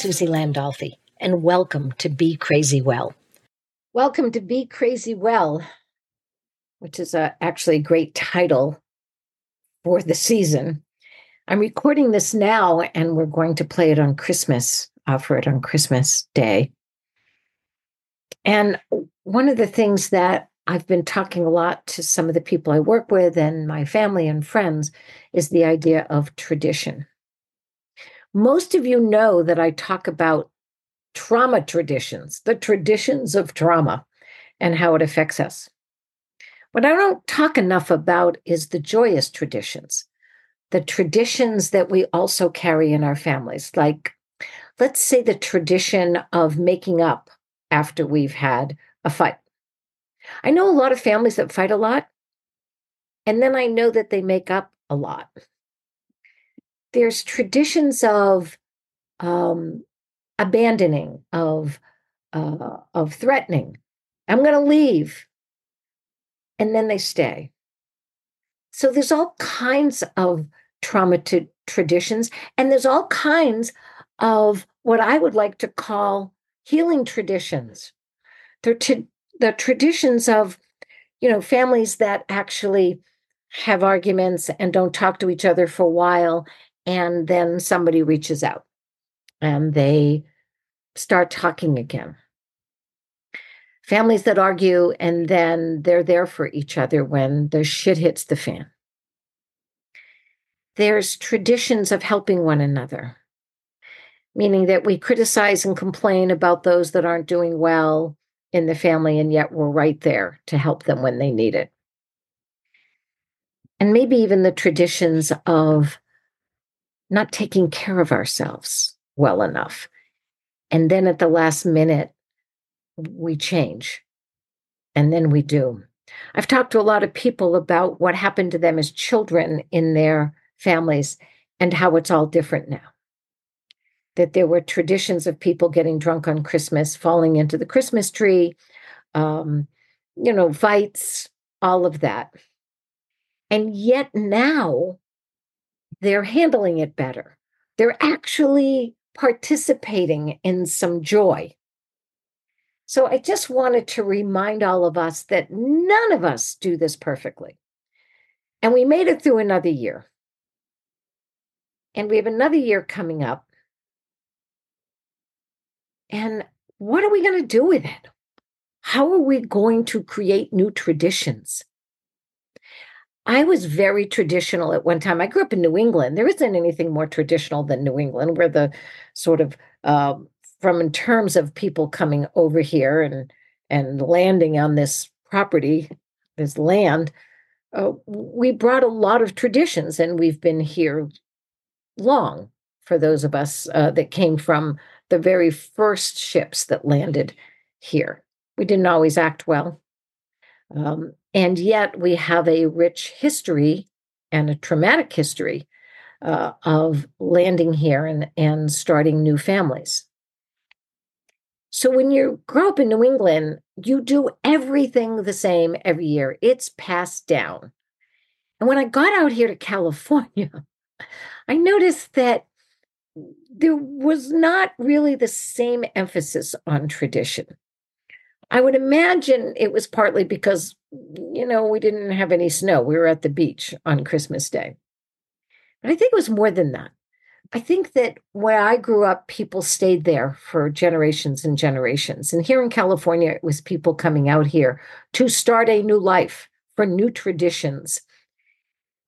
Suzi Landolphi, and welcome to Be Crazy Well. Welcome to Be Crazy Well, which is a, actually a great title for the season. I'm recording this now, and we're going to play it on Christmas, uh, offer it on Christmas Day. And one of the things that I've been talking a lot to some of the people I work with and my family and friends is the idea of tradition. Most of you know that I talk about trauma traditions, the traditions of trauma, and how it affects us. What I don't talk enough about is the joyous traditions, the traditions that we also carry in our families. Like, let's say the tradition of making up after we've had a fight. I know a lot of families that fight a lot, and then I know that they make up a lot there's traditions of um, abandoning, of uh, of threatening. I'm going to leave, and then they stay. So there's all kinds of trauma to traditions, and there's all kinds of what I would like to call healing traditions. They're t- the traditions of, you know, families that actually have arguments and don't talk to each other for a while and then somebody reaches out and they start talking again. Families that argue and then they're there for each other when the shit hits the fan. There's traditions of helping one another, meaning that we criticize and complain about those that aren't doing well in the family, and yet we're right there to help them when they need it. And maybe even the traditions of not taking care of ourselves well enough. And then at the last minute, we change. And then we do. I've talked to a lot of people about what happened to them as children in their families and how it's all different now. That there were traditions of people getting drunk on Christmas, falling into the Christmas tree, um, you know, fights, all of that. And yet now they're handling it better. They're actually participating in some joy. So I just wanted to remind all of us that none of us do this perfectly. And we made it through another year. And we have another year coming up. And what are we going to do with it? How are we going to create new traditions? I was very traditional at one time. I grew up in New England. There isn't anything more traditional than New England. We're the sort of uh, from in terms of people coming over here and and landing on this property, this land. Uh, we brought a lot of traditions, and we've been here long. For those of us uh, that came from the very first ships that landed here, we didn't always act well. Um, and yet we have a rich history and a traumatic history uh, of landing here and, and starting new families. So when you grow up in New England, you do everything the same every year. It's passed down. And when I got out here to California, I noticed that there was not really the same emphasis on tradition. I would imagine it was partly because, you know, we didn't have any snow. We were at the beach on Christmas Day. But I think it was more than that. I think that where I grew up, people stayed there for generations and generations. And here in California, it was people coming out here to start a new life for new traditions.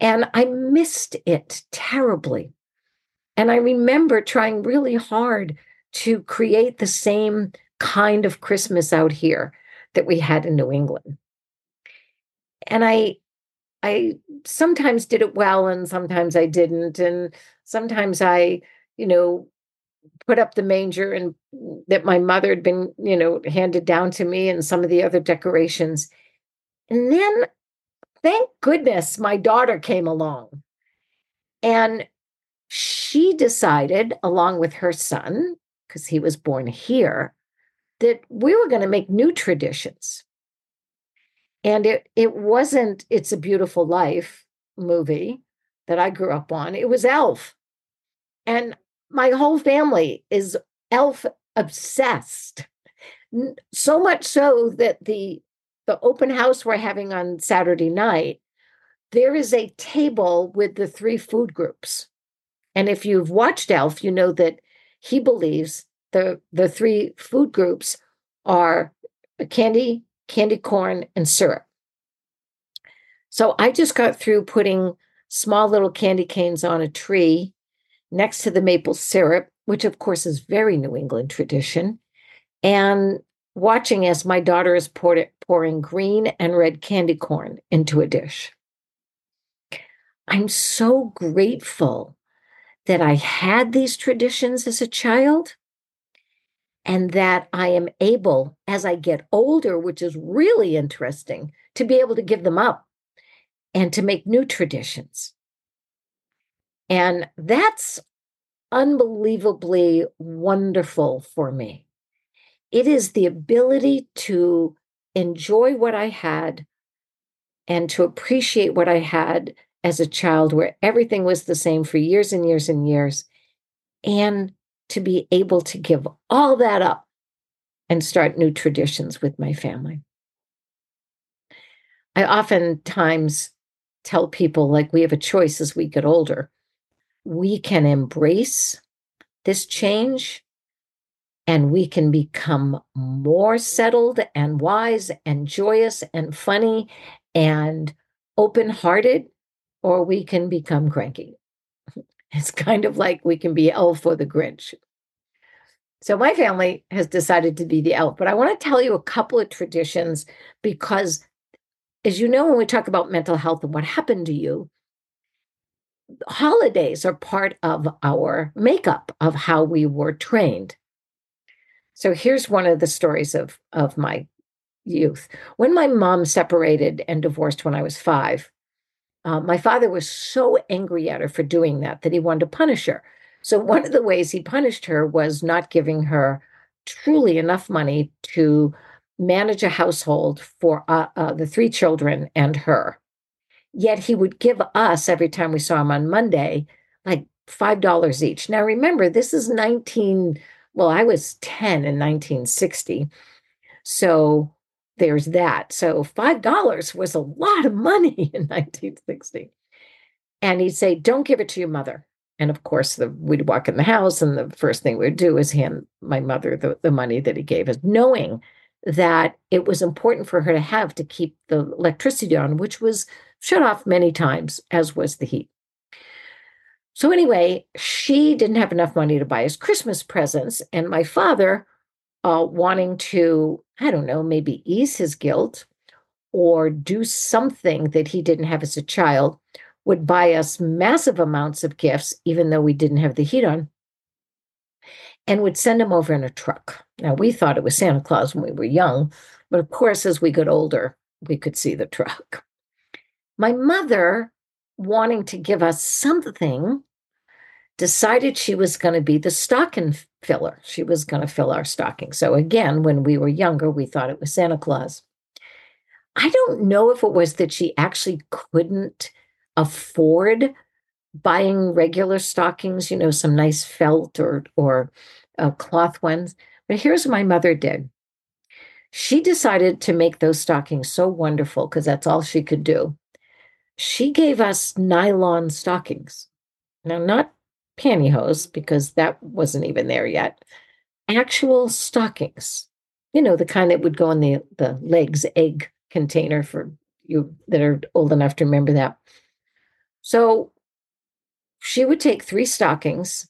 And I missed it terribly. And I remember trying really hard to create the same kind of Christmas out here that we had in New England. And I I sometimes did it well and sometimes I didn't and sometimes I, you know, put up the manger and that my mother had been, you know, handed down to me and some of the other decorations. And then thank goodness my daughter came along. And she decided along with her son because he was born here that we were going to make new traditions. And it it wasn't It's a Beautiful Life movie that I grew up on. It was Elf. And my whole family is elf obsessed. So much so that the the open house we're having on Saturday night, there is a table with the three food groups. And if you've watched Elf, you know that he believes the the three food groups are candy, candy corn, and syrup. So I just got through putting small little candy canes on a tree next to the maple syrup, which of course is very New England tradition, and watching as my daughter is pour- pouring green and red candy corn into a dish. I'm so grateful that I had these traditions as a child and that I am able, as I get older, which is really interesting, to be able to give them up and to make new traditions. And that's unbelievably wonderful for me. It is the ability to enjoy what I had and to appreciate what I had as a child, where everything was the same for years and years and years, and to be able to give all that up and start new traditions with my family. I oftentimes tell people, like, we have a choice as we get older. We can embrace this change and we can become more settled and wise and joyous and funny and open hearted, or we can become cranky. It's kind of like we can be elf or the Grinch. So my family has decided to be the elf, but I want to tell you a couple of traditions because as you know, when we talk about mental health and what happened to you, holidays are part of our makeup of how we were trained. So here's one of the stories of, of my youth. When my mom separated and divorced when I was five, uh, my father was so angry at her for doing that that he wanted to punish her. So one of the ways he punished her was not giving her truly enough money to manage a household for uh, uh, the three children and her. Yet he would give us every time we saw him on Monday, like $5 each. Now, remember, this is 19, well, I was 10 in 1960. So there's that. So $5 was a lot of money in 1960. And he'd say, Don't give it to your mother. And of course, the, we'd walk in the house, and the first thing we'd do is hand my mother the, the money that he gave us, knowing that it was important for her to have to keep the electricity on, which was shut off many times, as was the heat. So, anyway, she didn't have enough money to buy us Christmas presents. And my father, uh, wanting to, I don't know, maybe ease his guilt or do something that he didn't have as a child, would buy us massive amounts of gifts, even though we didn't have the heat on and would send him over in a truck. Now, we thought it was Santa Claus when we were young, but of course, as we got older, we could see the truck. My mother, wanting to give us something, decided she was going to be the stocking filler. She was going to fill our stocking. So, again, when we were younger, we thought it was Santa Claus. I don't know if it was that she actually couldn't afford buying regular stockings, you know, some nice felt or or uh, cloth ones. But here's what my mother did. She decided to make those stockings so wonderful because that's all she could do. She gave us nylon stockings. Now, not pantyhose because that wasn't even there yet. Actual stockings, you know, the kind that would go in the the legs egg container for you that are old enough to remember that. So she would take three stockings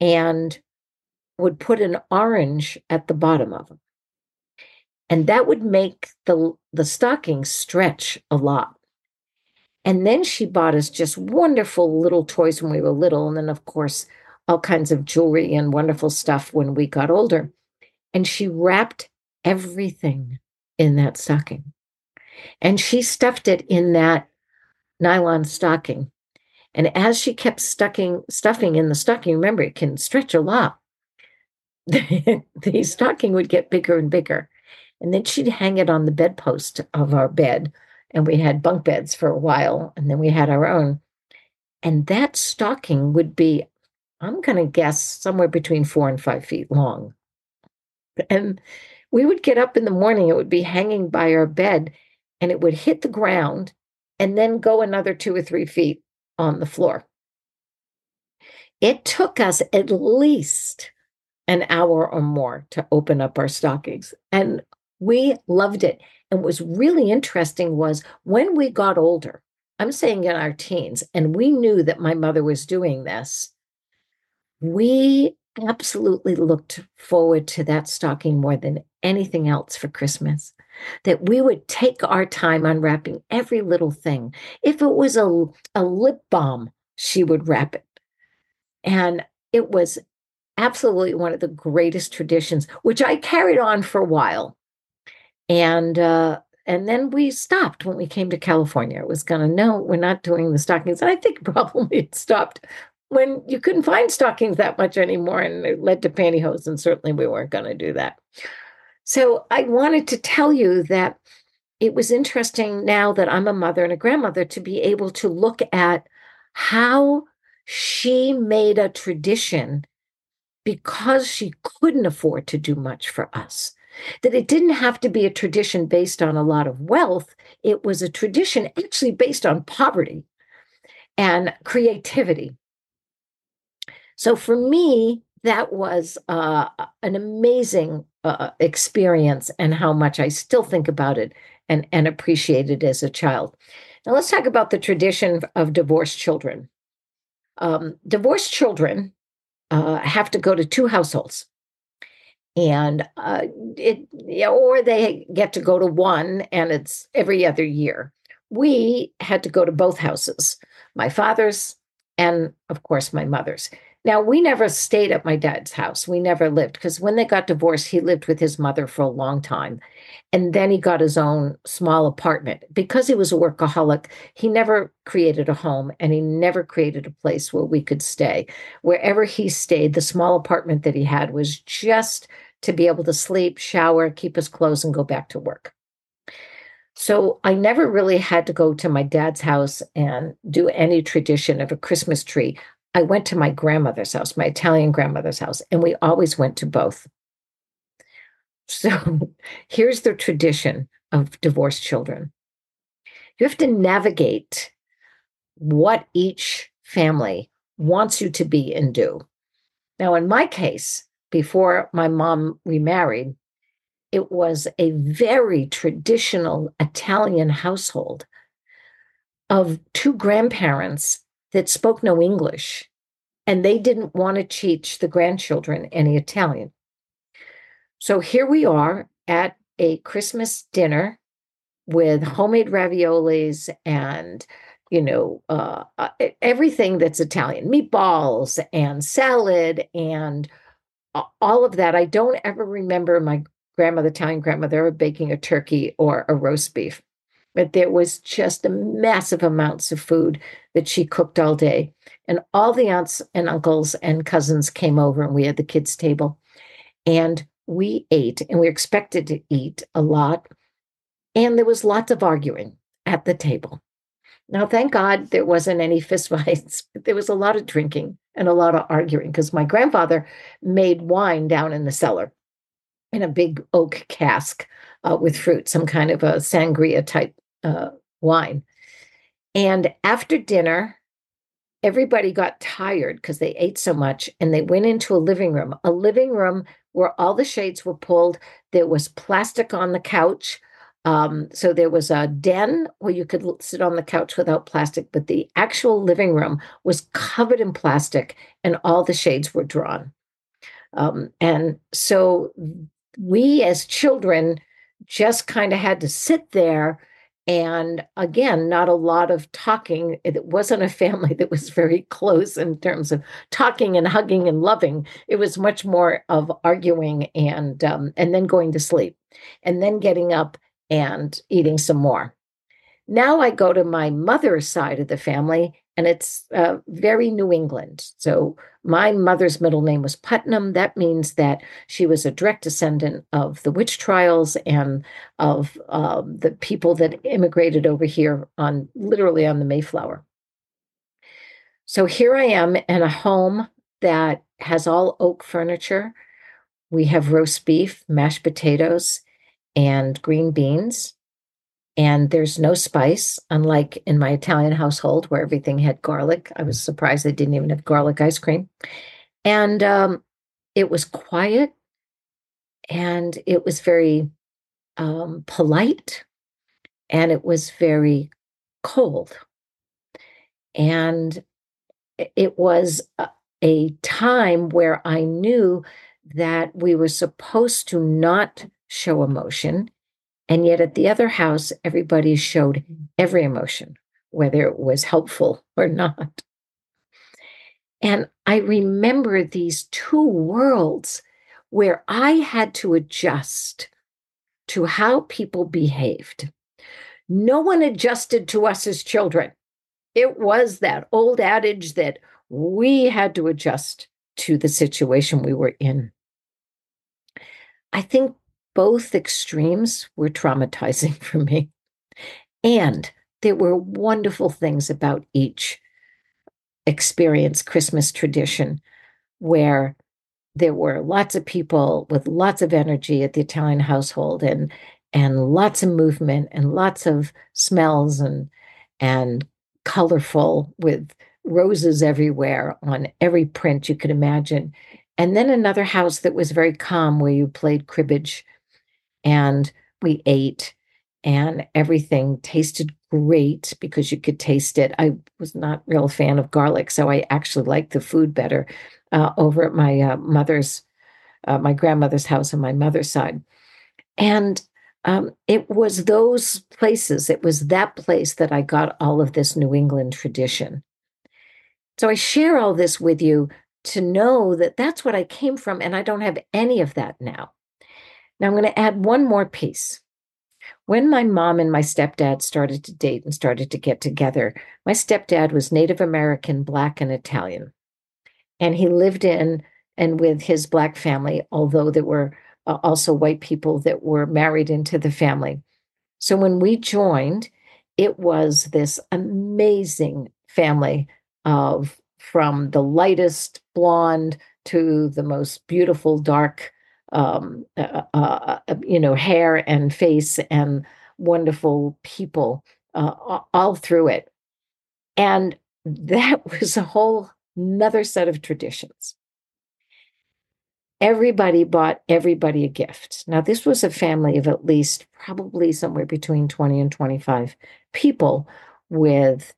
and would put an orange at the bottom of them. And that would make the, the stockings stretch a lot. And then she bought us just wonderful little toys when we were little. And then, of course, all kinds of jewelry and wonderful stuff when we got older. And she wrapped everything in that stocking. And she stuffed it in that nylon stocking and as she kept stucking, stuffing in the stocking, remember it can stretch a lot. the stocking would get bigger and bigger. And then she'd hang it on the bedpost of our bed. And we had bunk beds for a while, and then we had our own. And that stocking would be I'm going to guess somewhere between four and five feet long. And we would get up in the morning, it would be hanging by our bed, and it would hit the ground and then go another two or three feet on the floor. It took us at least an hour or more to open up our stockings. And we loved it. And what was really interesting was when we got older, I'm saying in our teens, and we knew that my mother was doing this, we absolutely looked forward to that stocking more than anything else for Christmas. That we would take our time unwrapping every little thing. If it was a, a lip balm, she would wrap it. And it was absolutely one of the greatest traditions, which I carried on for a while. And uh, and then we stopped when we came to California. It was going to no, we're not doing the stockings. And I think probably it stopped when you couldn't find stockings that much anymore, and it led to pantyhose. And certainly we weren't going to do that. So I wanted to tell you that it was interesting now that I'm a mother and a grandmother to be able to look at how she made a tradition because she couldn't afford to do much for us. That it didn't have to be a tradition based on a lot of wealth, it was a tradition actually based on poverty and creativity. So for me, that was uh, an amazing uh, experience and how much I still think about it and, and appreciate it as a child. Now, let's talk about the tradition of divorced children. Um, divorced children uh, have to go to two households and uh, it or they get to go to one and it's every other year we had to go to both houses my father's and of course my mother's now, we never stayed at my dad's house. We never lived because when they got divorced, he lived with his mother for a long time. And then he got his own small apartment. Because he was a workaholic, he never created a home and he never created a place where we could stay. Wherever he stayed, the small apartment that he had was just to be able to sleep, shower, keep his clothes, and go back to work. So I never really had to go to my dad's house and do any tradition of a Christmas tree. I went to my grandmother's house, my Italian grandmother's house, and we always went to both. So here's the tradition of divorced children you have to navigate what each family wants you to be and do. Now, in my case, before my mom remarried, it was a very traditional Italian household of two grandparents that spoke no English, and they didn't want to teach the grandchildren any Italian. So here we are at a Christmas dinner with homemade raviolis and you know uh, uh everything that's Italian, meatballs and salad and all of that. I don't ever remember my grandmother, Italian grandmother, ever baking a turkey or a roast beef but there was just a massive amounts of food that she cooked all day. And all the aunts and uncles and cousins came over and we had the kids' table. And we ate and we expected to eat a lot. And there was lots of arguing at the table. Now, thank God there wasn't any fistfights, but there was a lot of drinking and a lot of arguing because my grandfather made wine down in the cellar in a big oak cask uh, with fruit, some kind of a sangria type uh, wine. And after dinner, everybody got tired because they ate so much and they went into a living room, a living room where all the shades were pulled. There was plastic on the couch. Um, so there was a den where you could sit on the couch without plastic, but the actual living room was covered in plastic and all the shades were drawn. Um, and so we as children just kind of had to sit there and again not a lot of talking it wasn't a family that was very close in terms of talking and hugging and loving it was much more of arguing and um, and then going to sleep and then getting up and eating some more now i go to my mother's side of the family and it's uh, very New England. So my mother's middle name was Putnam. That means that she was a direct descendant of the witch trials and of uh, the people that immigrated over here on literally on the Mayflower. So here I am in a home that has all oak furniture. We have roast beef, mashed potatoes, and green beans. And there's no spice, unlike in my Italian household where everything had garlic. I was surprised they didn't even have garlic ice cream. And um, it was quiet and it was very um, polite and it was very cold. And it was a, a time where I knew that we were supposed to not show emotion. And yet at the other house, everybody showed every emotion, whether it was helpful or not. And I remember these two worlds where I had to adjust to how people behaved. No one adjusted to us as children. It was that old adage that we had to adjust to the situation we were in. I think both extremes were traumatizing for me. And there were wonderful things about each experience, Christmas tradition, where there were lots of people with lots of energy at the Italian household and and lots of movement and lots of smells and and colorful with roses everywhere on every print you could imagine. And then another house that was very calm where you played cribbage and we ate and everything tasted great because you could taste it. I was not real fan of garlic, so I actually liked the food better uh, over at my uh, mother's, uh, my grandmother's house on my mother's side. And um, it was those places, it was that place that I got all of this New England tradition. So I share all this with you to know that that's what I came from, and I don't have any of that now. Now I'm going to add one more piece. When my mom and my stepdad started to date and started to get together, my stepdad was Native American, Black, and Italian. And he lived in and with his Black family, although there were uh, also white people that were married into the family. So when we joined, it was this amazing family of from the lightest blonde to the most beautiful dark um, uh, uh, uh you know hair and face and wonderful people uh, all through it and that was a whole another set of traditions everybody bought everybody a gift. Now, this was a family of at least probably somewhere between 20 and 25 people with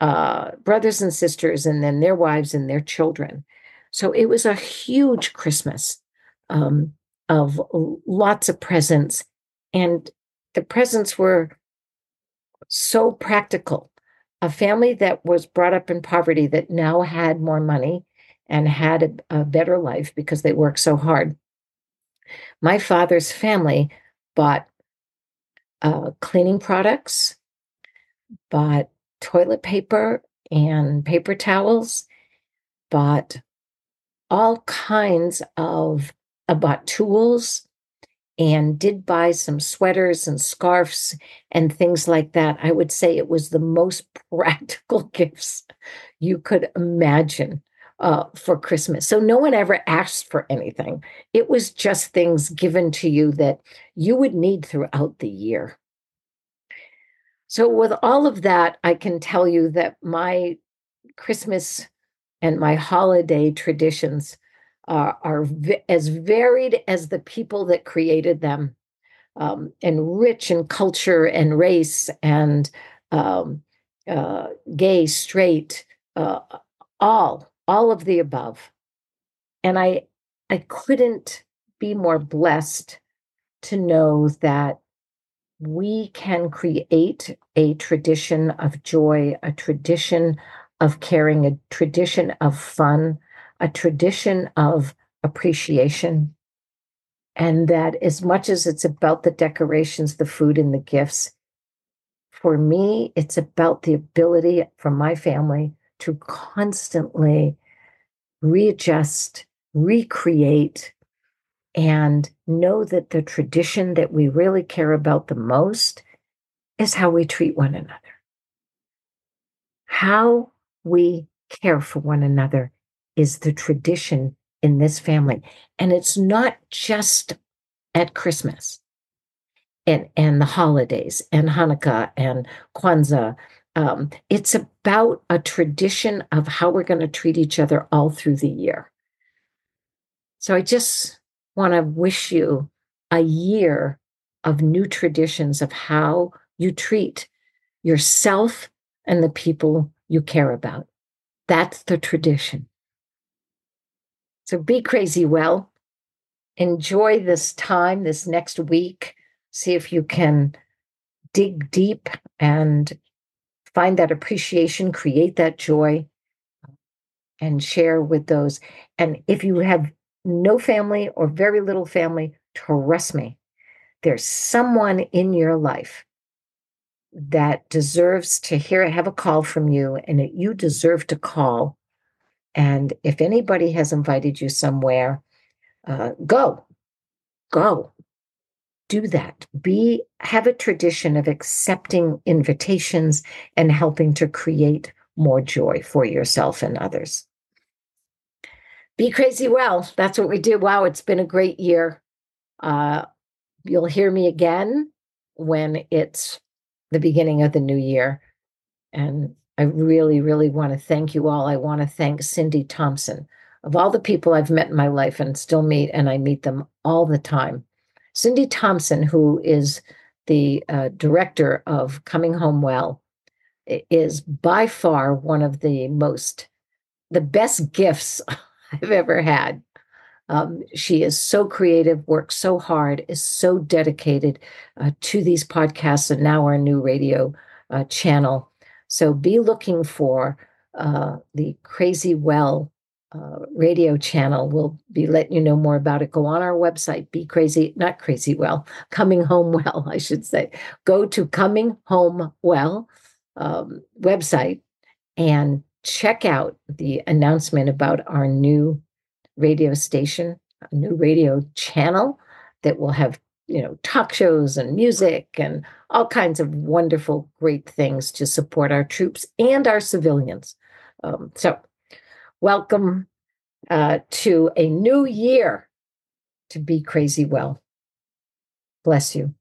uh, brothers and sisters, and then their wives and their children. So it was a huge Christmas um, of lots of presents. And the presents were so practical. A family that was brought up in poverty that now had more money and had a, a better life because they worked so hard. My father's family bought uh, cleaning products, bought toilet paper and paper towels, bought all kinds of, bought tools, and did buy some sweaters and scarves and things like that. I would say it was the most practical gifts you could imagine uh, for Christmas. So no one ever asked for anything. It was just things given to you that you would need throughout the year. So, with all of that, I can tell you that my Christmas and my holiday traditions are, v- as varied as the people that created them, um, and rich in culture and race and um, uh, gay, straight, uh, all all of the above. And I I couldn't be more blessed to know that we can create a tradition of joy, a tradition of caring, a tradition of fun, a tradition of appreciation. And that as much as it's about the decorations, the food, and the gifts, for me, it's about the ability for my family to constantly readjust, recreate, and know that the tradition that we really care about the most is how we treat one another. How we care for one another is the tradition in this family. And it's not just at Christmas and, and the holidays and Hanukkah and Kwanzaa. Um, it's about a tradition of how we're going to treat each other all through the year. So I just want to wish you a year of new traditions of how you treat yourself and the people you care about. That's the tradition. So be crazy well. Enjoy this time, this next week. See if you can dig deep and find that appreciation, create that joy, and share with those. And if you have no family or very little family, trust me, there's someone in your life that deserves to hear have a call from you and that you deserve to call and if anybody has invited you somewhere uh, go go. Do that. Be have a tradition of accepting invitations and helping to create more joy for yourself and others. Be crazy well. That's what we do wow it's been a great year. Uh, you'll hear me again when it's the beginning of the new year. And I really, really want to thank you all. I want to thank Cindy Thompson. Of all the people I've met in my life and still meet, and I meet them all the time, Cindy Thompson, who is the uh, director of Coming Home Well, is by far one of the most, the best gifts I've ever had. Um, she is so creative, works so hard, is so dedicated uh, to these podcasts and now our new radio uh, channel. So be looking for uh, the Crazy Well uh, radio channel. We'll be letting you know more about it. Go on our website, Be Crazy, not Crazy Well, Coming Home Well, I should say. Go to Coming Home Well um, website and check out the announcement about our new radio station, a new radio channel that will have, you know, talk shows and music and all kinds of wonderful, great things to support our troops and our civilians. Um, so, welcome uh, to a new year to be crazy well. Bless you.